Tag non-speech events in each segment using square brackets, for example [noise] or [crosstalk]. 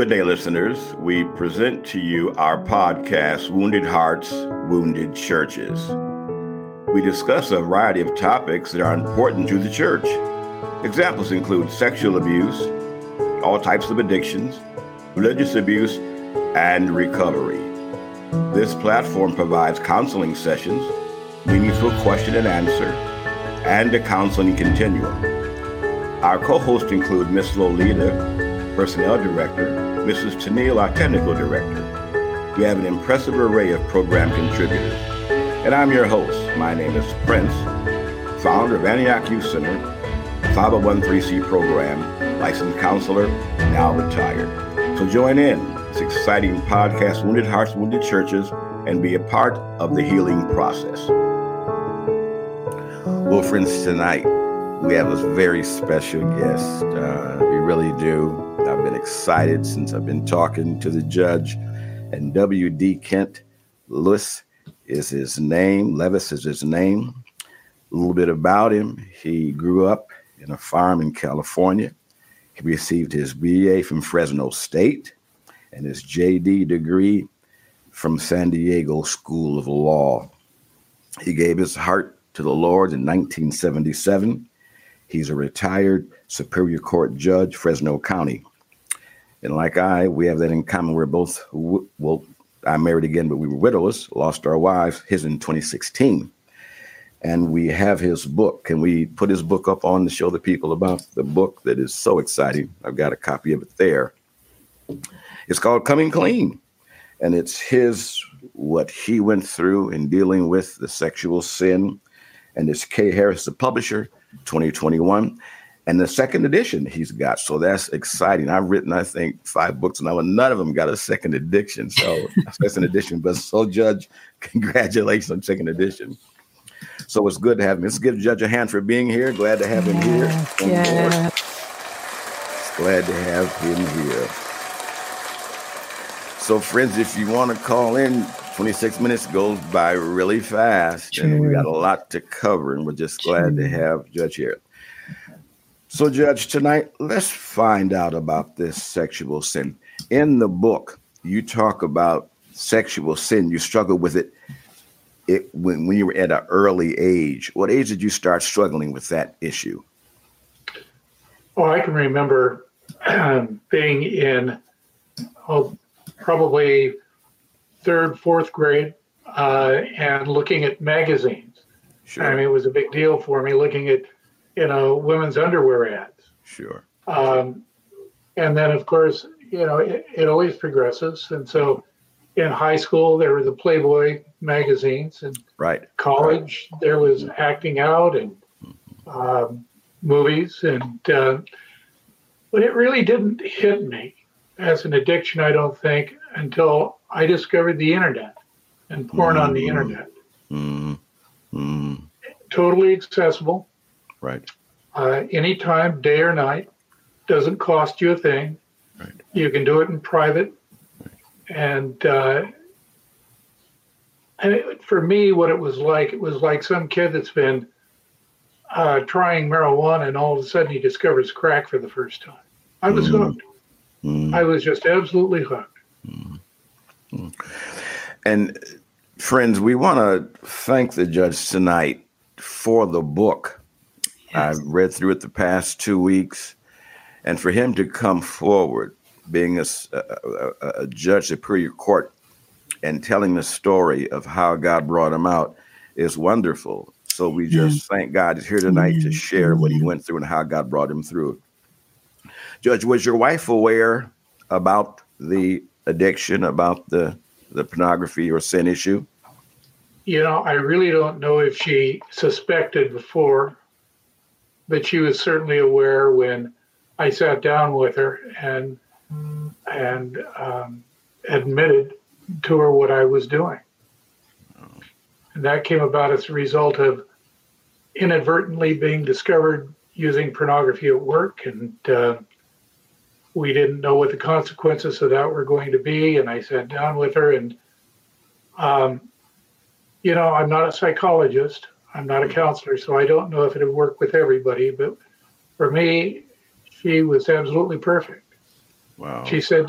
Good day, listeners. We present to you our podcast, Wounded Hearts, Wounded Churches. We discuss a variety of topics that are important to the church. Examples include sexual abuse, all types of addictions, religious abuse, and recovery. This platform provides counseling sessions, meaningful question and answer, and a counseling continuum. Our co hosts include Ms. Lolita, Personnel Director, Mrs. Tennille, our Technical Director. We have an impressive array of program contributors. And I'm your host. My name is Prince, founder of Antioch Youth Center, 501c program, licensed counselor, now retired. So join in this exciting podcast, Wounded Hearts, Wounded Churches, and be a part of the healing process. Well, friends, tonight we have a very special guest. Uh, we really do. I've been excited since I've been talking to the judge. And W.D. Kent Lewis is his name. Levis is his name. A little bit about him. He grew up in a farm in California. He received his BA from Fresno State and his JD degree from San Diego School of Law. He gave his heart to the Lord in 1977. He's a retired Superior Court judge, Fresno County. And like I, we have that in common. We're both, well, I married again, but we were widows, lost our wives, his in 2016. And we have his book. Can we put his book up on to show the people about the book that is so exciting? I've got a copy of it there. It's called Coming Clean. And it's his, what he went through in dealing with the sexual sin. And it's Kharis, the publisher, 2021 and the second edition he's got. So that's exciting. I've written, I think, five books now, and none of them got a second edition. So [laughs] second edition, but so Judge, [laughs] congratulations on second edition. So it's good to have him. Let's give Judge a hand for being here. Glad to have him here. Yeah. Glad to have him here. So, friends, if you want to call in, 26 minutes goes by really fast, True. and we got a lot to cover, and we're just glad True. to have Judge here. So, Judge, tonight, let's find out about this sexual sin. In the book, you talk about sexual sin. You struggle with it, it when, when you were at an early age. What age did you start struggling with that issue? Well, I can remember um, being in oh, probably third, fourth grade uh, and looking at magazines. Sure. I mean, it was a big deal for me looking at you know, women's underwear ads. Sure. Um, and then, of course, you know, it, it, always progresses. And so in high school, there were the Playboy magazines. And right. college, right. there was acting out and um, movies. And, uh, but it really didn't hit me as an addiction, I don't think, until I discovered the internet and porn mm on the mm-hmm. internet. mm mm Totally accessible. Right. Uh, anytime, day or night, doesn't cost you a thing. Right. You can do it in private, right. and uh, and it, for me, what it was like, it was like some kid that's been uh, trying marijuana, and all of a sudden he discovers crack for the first time. I was mm. hooked. Mm. I was just absolutely hooked. Mm. And friends, we want to thank the judge tonight for the book Yes. I've read through it the past two weeks, and for him to come forward, being a, a, a judge superior court, and telling the story of how God brought him out is wonderful. So we just thank God he's here tonight to share what he went through and how God brought him through. Judge, was your wife aware about the addiction, about the the pornography or sin issue? You know, I really don't know if she suspected before but she was certainly aware when I sat down with her and and um, admitted to her what I was doing. And that came about as a result of inadvertently being discovered using pornography at work, and uh, we didn't know what the consequences of that were going to be. And I sat down with her, and um, you know, I'm not a psychologist. I'm not a counselor, so I don't know if it would work with everybody. But for me, she was absolutely perfect. Wow. She said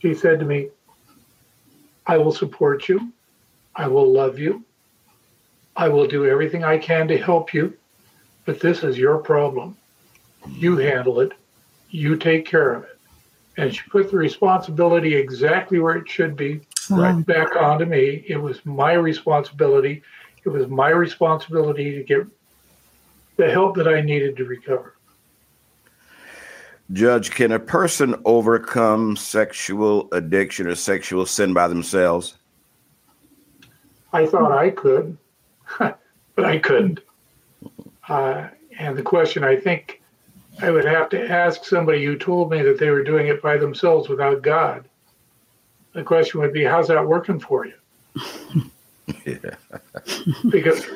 She said to me, I will support you. I will love you. I will do everything I can to help you, but this is your problem. You handle it. You take care of it. And she put the responsibility exactly where it should be right back onto me. It was my responsibility. It was my responsibility to get the help that I needed to recover. Judge, can a person overcome sexual addiction or sexual sin by themselves? I thought I could, [laughs] but I couldn't. Uh, and the question I think I would have to ask somebody who told me that they were doing it by themselves without God. The question would be, how's that working for you? [laughs] yeah. [laughs] because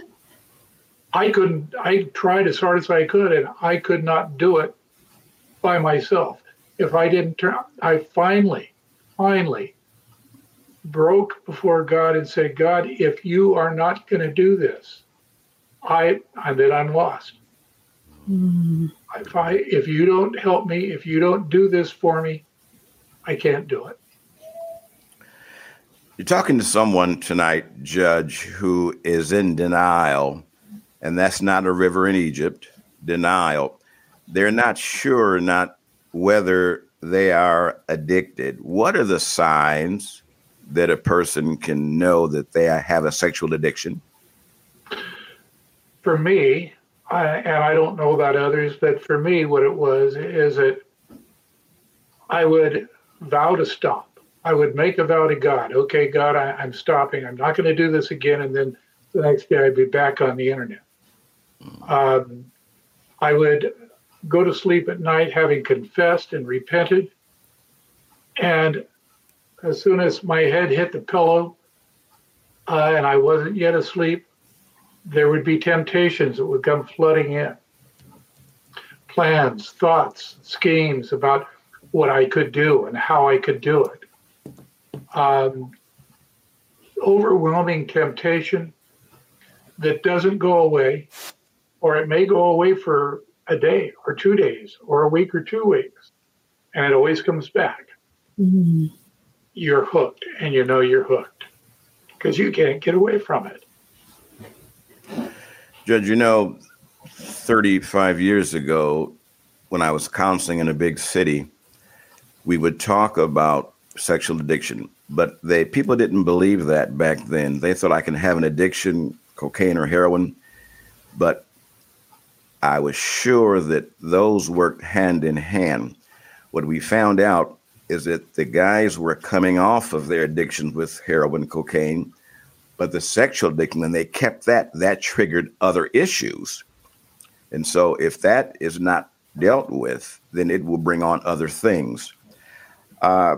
I couldn't, I tried as hard as I could and I could not do it by myself. If I didn't turn, I finally, finally broke before God and said, God, if you are not going to do this, I, I then I'm lost. Mm. If I, if you don't help me, if you don't do this for me, I can't do it. You're talking to someone tonight, Judge, who is in denial, and that's not a river in Egypt. Denial they're not sure not whether they are addicted. What are the signs that a person can know that they have a sexual addiction? For me, I, and I don't know about others, but for me, what it was is that I would vow to stop. I would make a vow to God. Okay, God, I, am stopping. I'm not going to do this again. And then the next day, I'd be back on the internet. Um, I would go to sleep at night having confessed and repented. And as soon as my head hit the pillow uh, and I wasn't yet asleep, there would be temptations that would come flooding in. Plans, thoughts, schemes about what I could do and how I could do it. Um, overwhelming temptation that doesn't go away, or it may go away for a day or two days or a week or two weeks, and it always comes back. Mm-hmm. You're hooked, and you know you're hooked because you can't get away from it. Judge, you know, 35 years ago, when I was counseling in a big city, we would talk about sexual addiction, but they people didn't believe that back then. They thought I can have an addiction, cocaine or heroin, but I was sure that those worked hand in hand. What we found out is that the guys were coming off of their addictions with heroin, cocaine, but the sexual addiction, when they kept that, that triggered other issues. And so, if that is not dealt with, then it will bring on other things. Uh,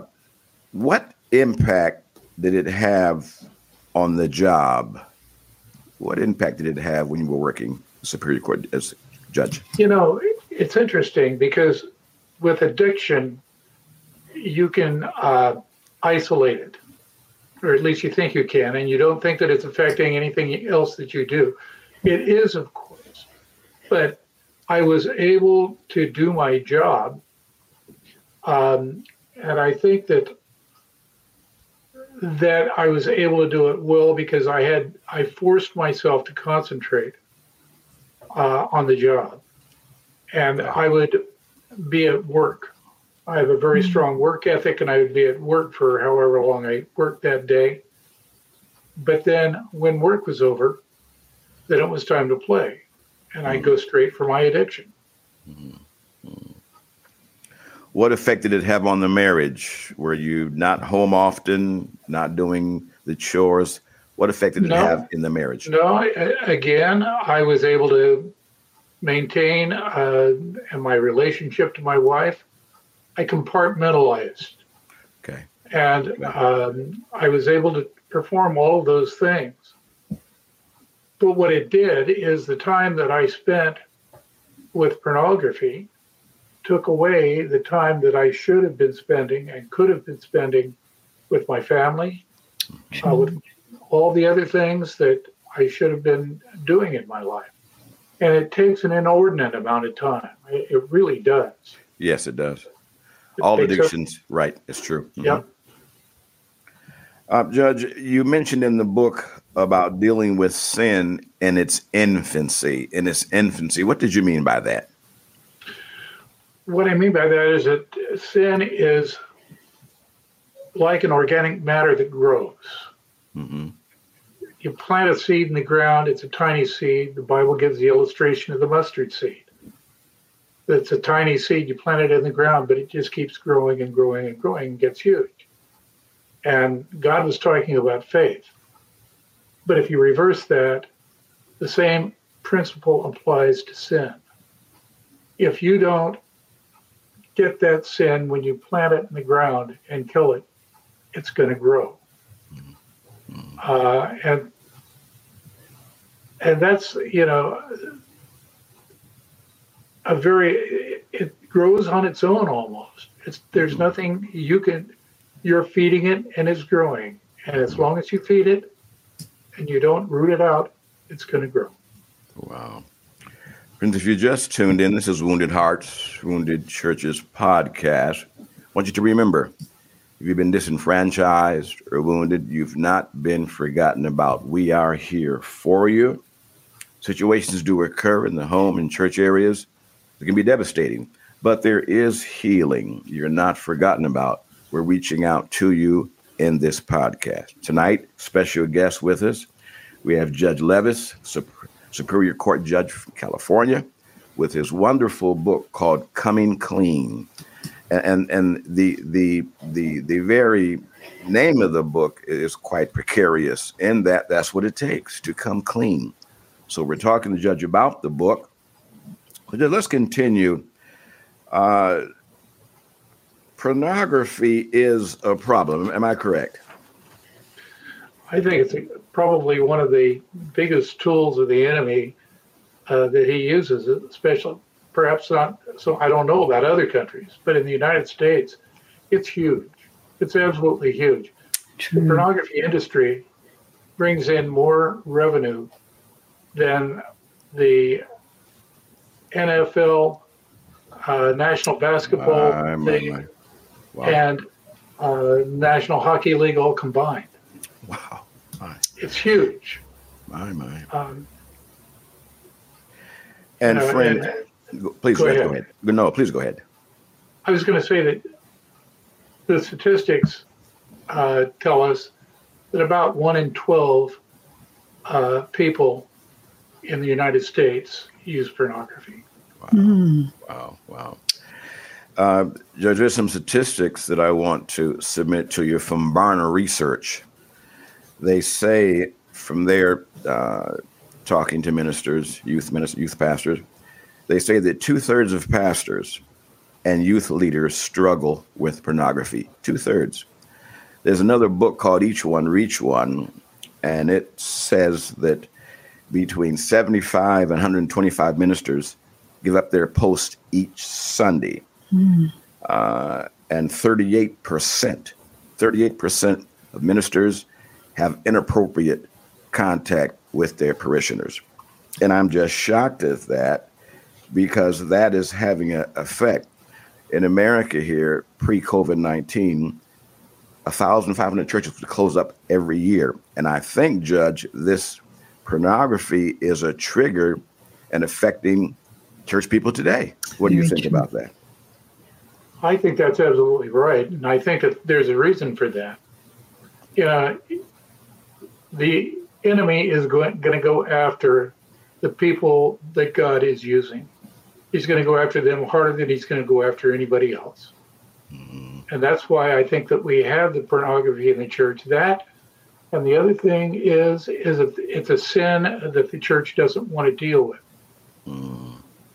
what impact did it have on the job? What impact did it have when you were working Superior Court as Judge? You know, it's interesting because with addiction, you can uh, isolate it, or at least you think you can, and you don't think that it's affecting anything else that you do. It is, of course, but I was able to do my job, um, and I think that that I was able to do it well because I had I forced myself to concentrate uh, on the job. And I would be at work. I have a very mm-hmm. strong work ethic, and I would be at work for however long I worked that day. But then when work was over, then it was time to play, and I'd go straight for my addiction. Mm-hmm. What effect did it have on the marriage? Were you not home often, not doing the chores? What effect did it have in the marriage? No, again, I was able to maintain uh, my relationship to my wife. I compartmentalized. Okay. And um, I was able to perform all of those things. But what it did is the time that I spent with pornography took away the time that I should have been spending and could have been spending with my family, uh, with all the other things that I should have been doing in my life. And it takes an inordinate amount of time. It, really does. Yes, it does. It all addictions, up, right? It's true. Mm-hmm. Uh, Judge, you mentioned in the book about dealing with sin in its infancy. In its infancy, what did you mean by that? What I mean by that is that sin is like an organic matter that grows. Mm-hmm. You plant a seed in the ground, it's a tiny seed. The Bible gives the illustration of the mustard seed. It's a tiny seed, you plant it in the ground, but it just keeps growing and growing and growing and gets huge. And God was talking about faith. But if you reverse that, the same principle applies to sin. If you don't get that sin when you plant it in the ground and kill it, it's going to grow. Uh, and and that's you know a very it grows on its own almost. It's there's nothing you can you're feeding it and it's growing. And as long as you feed it and you don't root it out, it's going to grow. Wow. If you just tuned in, this is Wounded Hearts, Wounded Churches podcast. I want you to remember if you've been disenfranchised or wounded, you've not been forgotten about. We are here for you. Situations do occur in the home and church areas. It can be devastating, but there is healing. You're not forgotten about we're reaching out to you in this podcast. Tonight, special guest with us. We have Judge Levis, Superior Court Judge from California, with his wonderful book called Coming Clean. And, and the, the, the, the very name of the book is quite precarious in that that's what it takes to come clean. So we're talking to Judge about the book. Let's continue. Uh, pornography is a problem. Am I correct? I think it's probably one of the biggest tools of the enemy uh, that he uses, especially perhaps not. So I don't know about other countries, but in the United States, it's huge. It's absolutely huge. The pornography industry brings in more revenue than the NFL, uh, National Basketball my, my, my wow. and uh, National Hockey League all combined. Wow. It's huge. My, my. Um, and uh, friend, and, please go, ahead. go ahead. No, please go ahead. I was going to say that the statistics uh, tell us that about one in 12 uh, people in the United States use pornography. Wow. Mm. Wow. Wow. Uh, Judge, there's some statistics that I want to submit to you from Barna Research. They say from their uh, talking to ministers, youth ministers, youth pastors, they say that two thirds of pastors and youth leaders struggle with pornography. Two thirds. There's another book called Each One Reach One, and it says that between 75 and 125 ministers give up their post each Sunday. Mm. Uh, and 38%, 38% of ministers have inappropriate contact with their parishioners. And I'm just shocked at that because that is having an effect. In America here, pre COVID 19, 1,500 churches would close up every year. And I think, Judge, this pornography is a trigger and affecting church people today. What do you think about that? I think that's absolutely right, and I think that there's a reason for that. Yeah, the enemy is going, going to go after the people that God is using. He's going to go after them harder than he's going to go after anybody else. Mm-hmm. And that's why I think that we have the pornography in the church. That, and the other thing is, is it's a sin that the church doesn't want to deal with. Mm-hmm.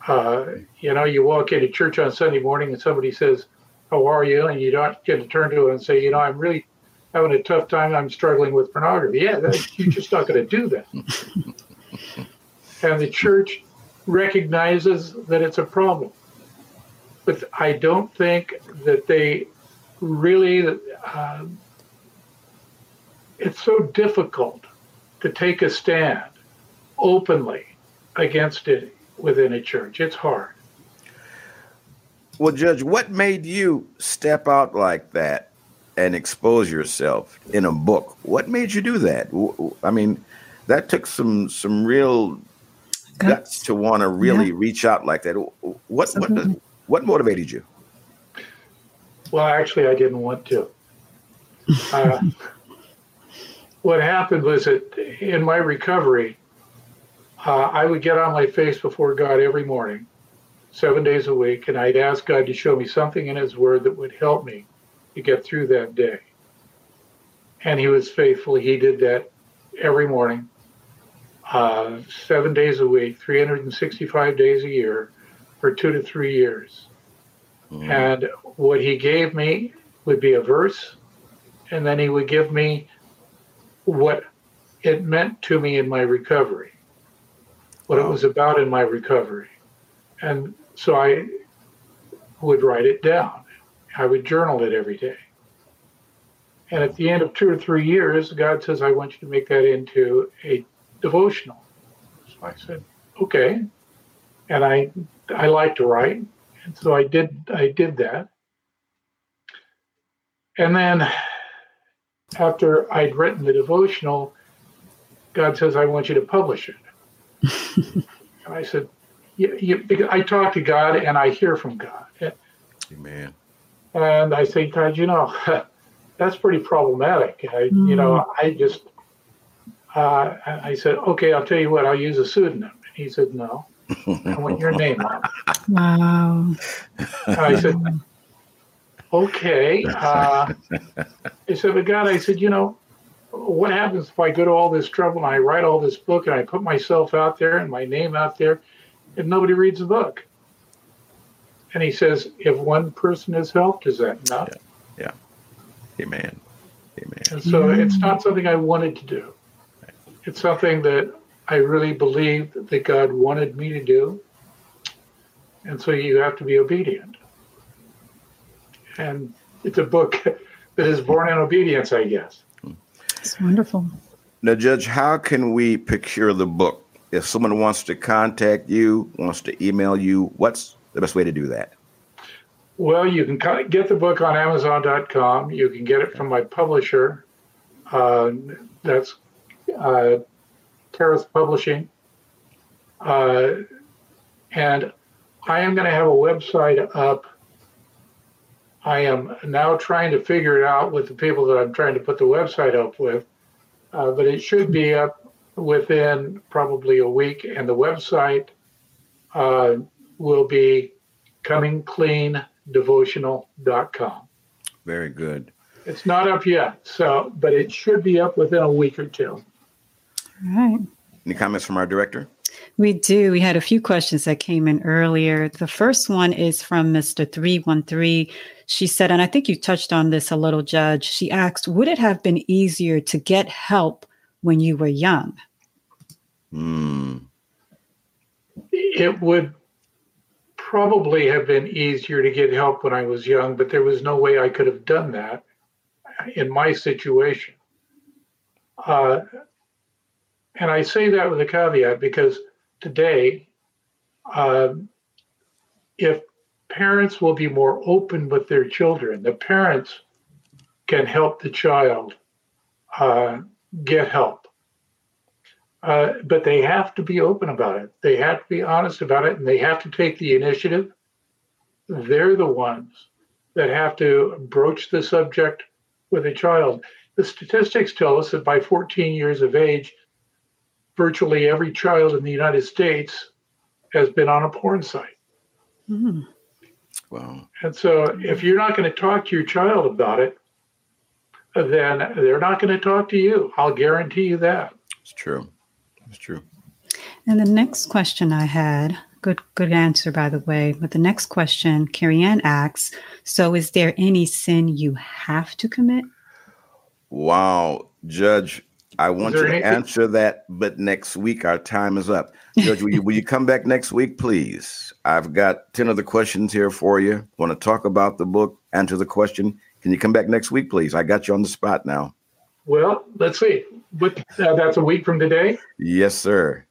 Uh, you know, you walk into church on Sunday morning and somebody says, How are you? And you don't get to turn to it and say, You know, I'm really having a tough time. I'm struggling with pornography. Yeah, that, [laughs] you're just not going to do that. and the church recognizes that it's a problem. But I don't think that they really, uh, it's so difficult to take a stand openly against it within a church. It's hard. Well, Judge, what made you step out like that and expose yourself in a book. What made you do that? I mean, that took some some real guts to want to really yeah. reach out like that. What what what motivated you? Well, actually, I didn't want to. Uh, what happened was that in my recovery, uh, I would get on my face before God every morning, seven days a week, and I'd ask God to show me something in His Word that would help me to get through that day. And He was faithful. He did that every morning, uh, seven days a week, 365 days a year for two to three years. Mm. And what He gave me would be a verse, and then He would give me what it meant to me in my recovery, what wow. it was about in my recovery. And so I would write it down. I would journal it every day. And at the end of two or three years, God says, I want you to make that into a devotional. So I said, okay. And I I like to write. And so I did I did that. And then after I'd written the devotional, God says, I want you to publish it. [laughs] and I said, you, you, I talk to God and I hear from God. Amen. And I say, God, you know, [laughs] that's pretty problematic. I, mm. You know, I just, uh, I said, okay, I'll tell you what, I'll use a pseudonym. And he said, no, I want your name on it. Wow. I said, okay. Uh, I said, but God, I said, you know, what happens if I go to all this trouble and I write all this book and I put myself out there and my name out there and nobody reads the book? And he says, if one person is helped, is that enough? Yeah. yeah. Amen. Amen. And so mm-hmm. it's not something I wanted to do. It's something that I really believed that God wanted me to do. And so you have to be obedient. And it's a book [laughs] that is born in obedience, I guess. It's wonderful. Now, Judge, how can we procure the book? If someone wants to contact you, wants to email you, what's the best way to do that? Well, you can get the book on Amazon.com. You can get it from my publisher. Uh, that's uh, Publishing. Uh, and I am going to have a website up. I am now trying to figure it out with the people that I'm trying to put the website up with. Uh, but it should be up within probably a week. And the website uh, will be comingcleandevotional.com. Very good. It's not up yet, so but it should be up within a week or two. All right. Any comments from our director? We do. We had a few questions that came in earlier. The first one is from Mr. 313. She said, and I think you touched on this a little, Judge. She asked, Would it have been easier to get help when you were young? Hmm. It would probably have been easier to get help when I was young, but there was no way I could have done that in my situation. Uh, and I say that with a caveat because today, uh, if parents will be more open with their children, the parents can help the child uh, get help. Uh, but they have to be open about it. They have to be honest about it, and they have to take the initiative. They're the ones that have to broach the subject with a child. The statistics tell us that by 14 years of age, virtually every child in the United States has been on a porn site. Mm. Wow. And so, if you're not going to talk to your child about it, then they're not going to talk to you. I'll guarantee you that. It's true. That's true. And the next question I had, good good answer by the way, but the next question, Carrie Ann asks, so is there any sin you have to commit? Wow, Judge, I want you to anything? answer that, but next week our time is up. Judge, will you, will you come back next week, please? I've got 10 other questions here for you. Want to talk about the book, answer the question. Can you come back next week, please? I got you on the spot now. Well, let's see. But uh, that's a week from today. Yes, sir.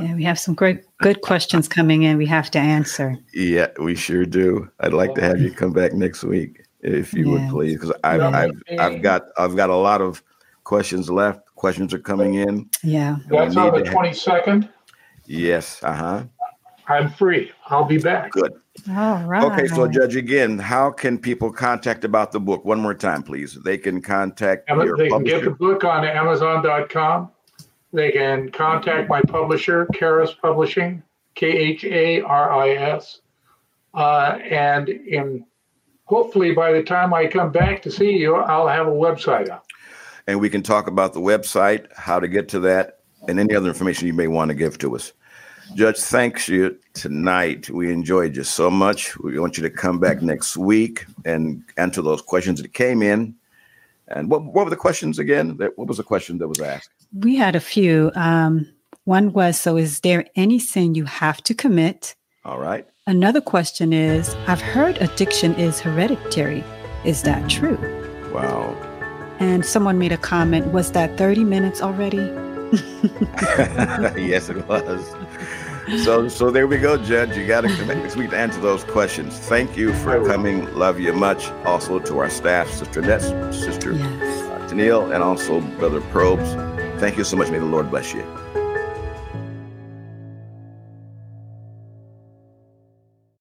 Yeah, we have some great, good questions coming in. We have to answer. Yeah, we sure do. I'd like to have you come back next week. if you would please, because I've, I've, I've got I've got a lot of questions left. Questions are coming in. Yeah. That's on the 22nd? Yes. Uh huh. I'm free. I'll be back. Good. All right. Okay, so Judge, again, how can people contact about the book? One more time, please. They can contact Am- your They can get the book on Amazon.com. They can contact my publisher, Kharis Publishing, K H A R I S. Uh, and in hopefully by the time I come back to see you, I'll have a website up. and we can talk about the website, how to get to that, and any other information you may want to give to us. Judge, thanks you tonight. We enjoyed you so much. We want you to come back next week and answer those questions that came in. And what, what were the questions again? That- What was the question that was asked? We had a few. Um, one was So, is there any sin you have to commit? All right. Another question is I've heard addiction is hereditary. Is that true? Wow. And someone made a comment Was that 30 minutes already? [laughs] yes, it was. So, so there we go, Judge. You got to come back next week to answer those questions. Thank you for coming. Love you much. Also to our staff, Sister Nets, Sister Yes. uh, Tennille, and also Brother Probes. Thank you so much. May the Lord bless you.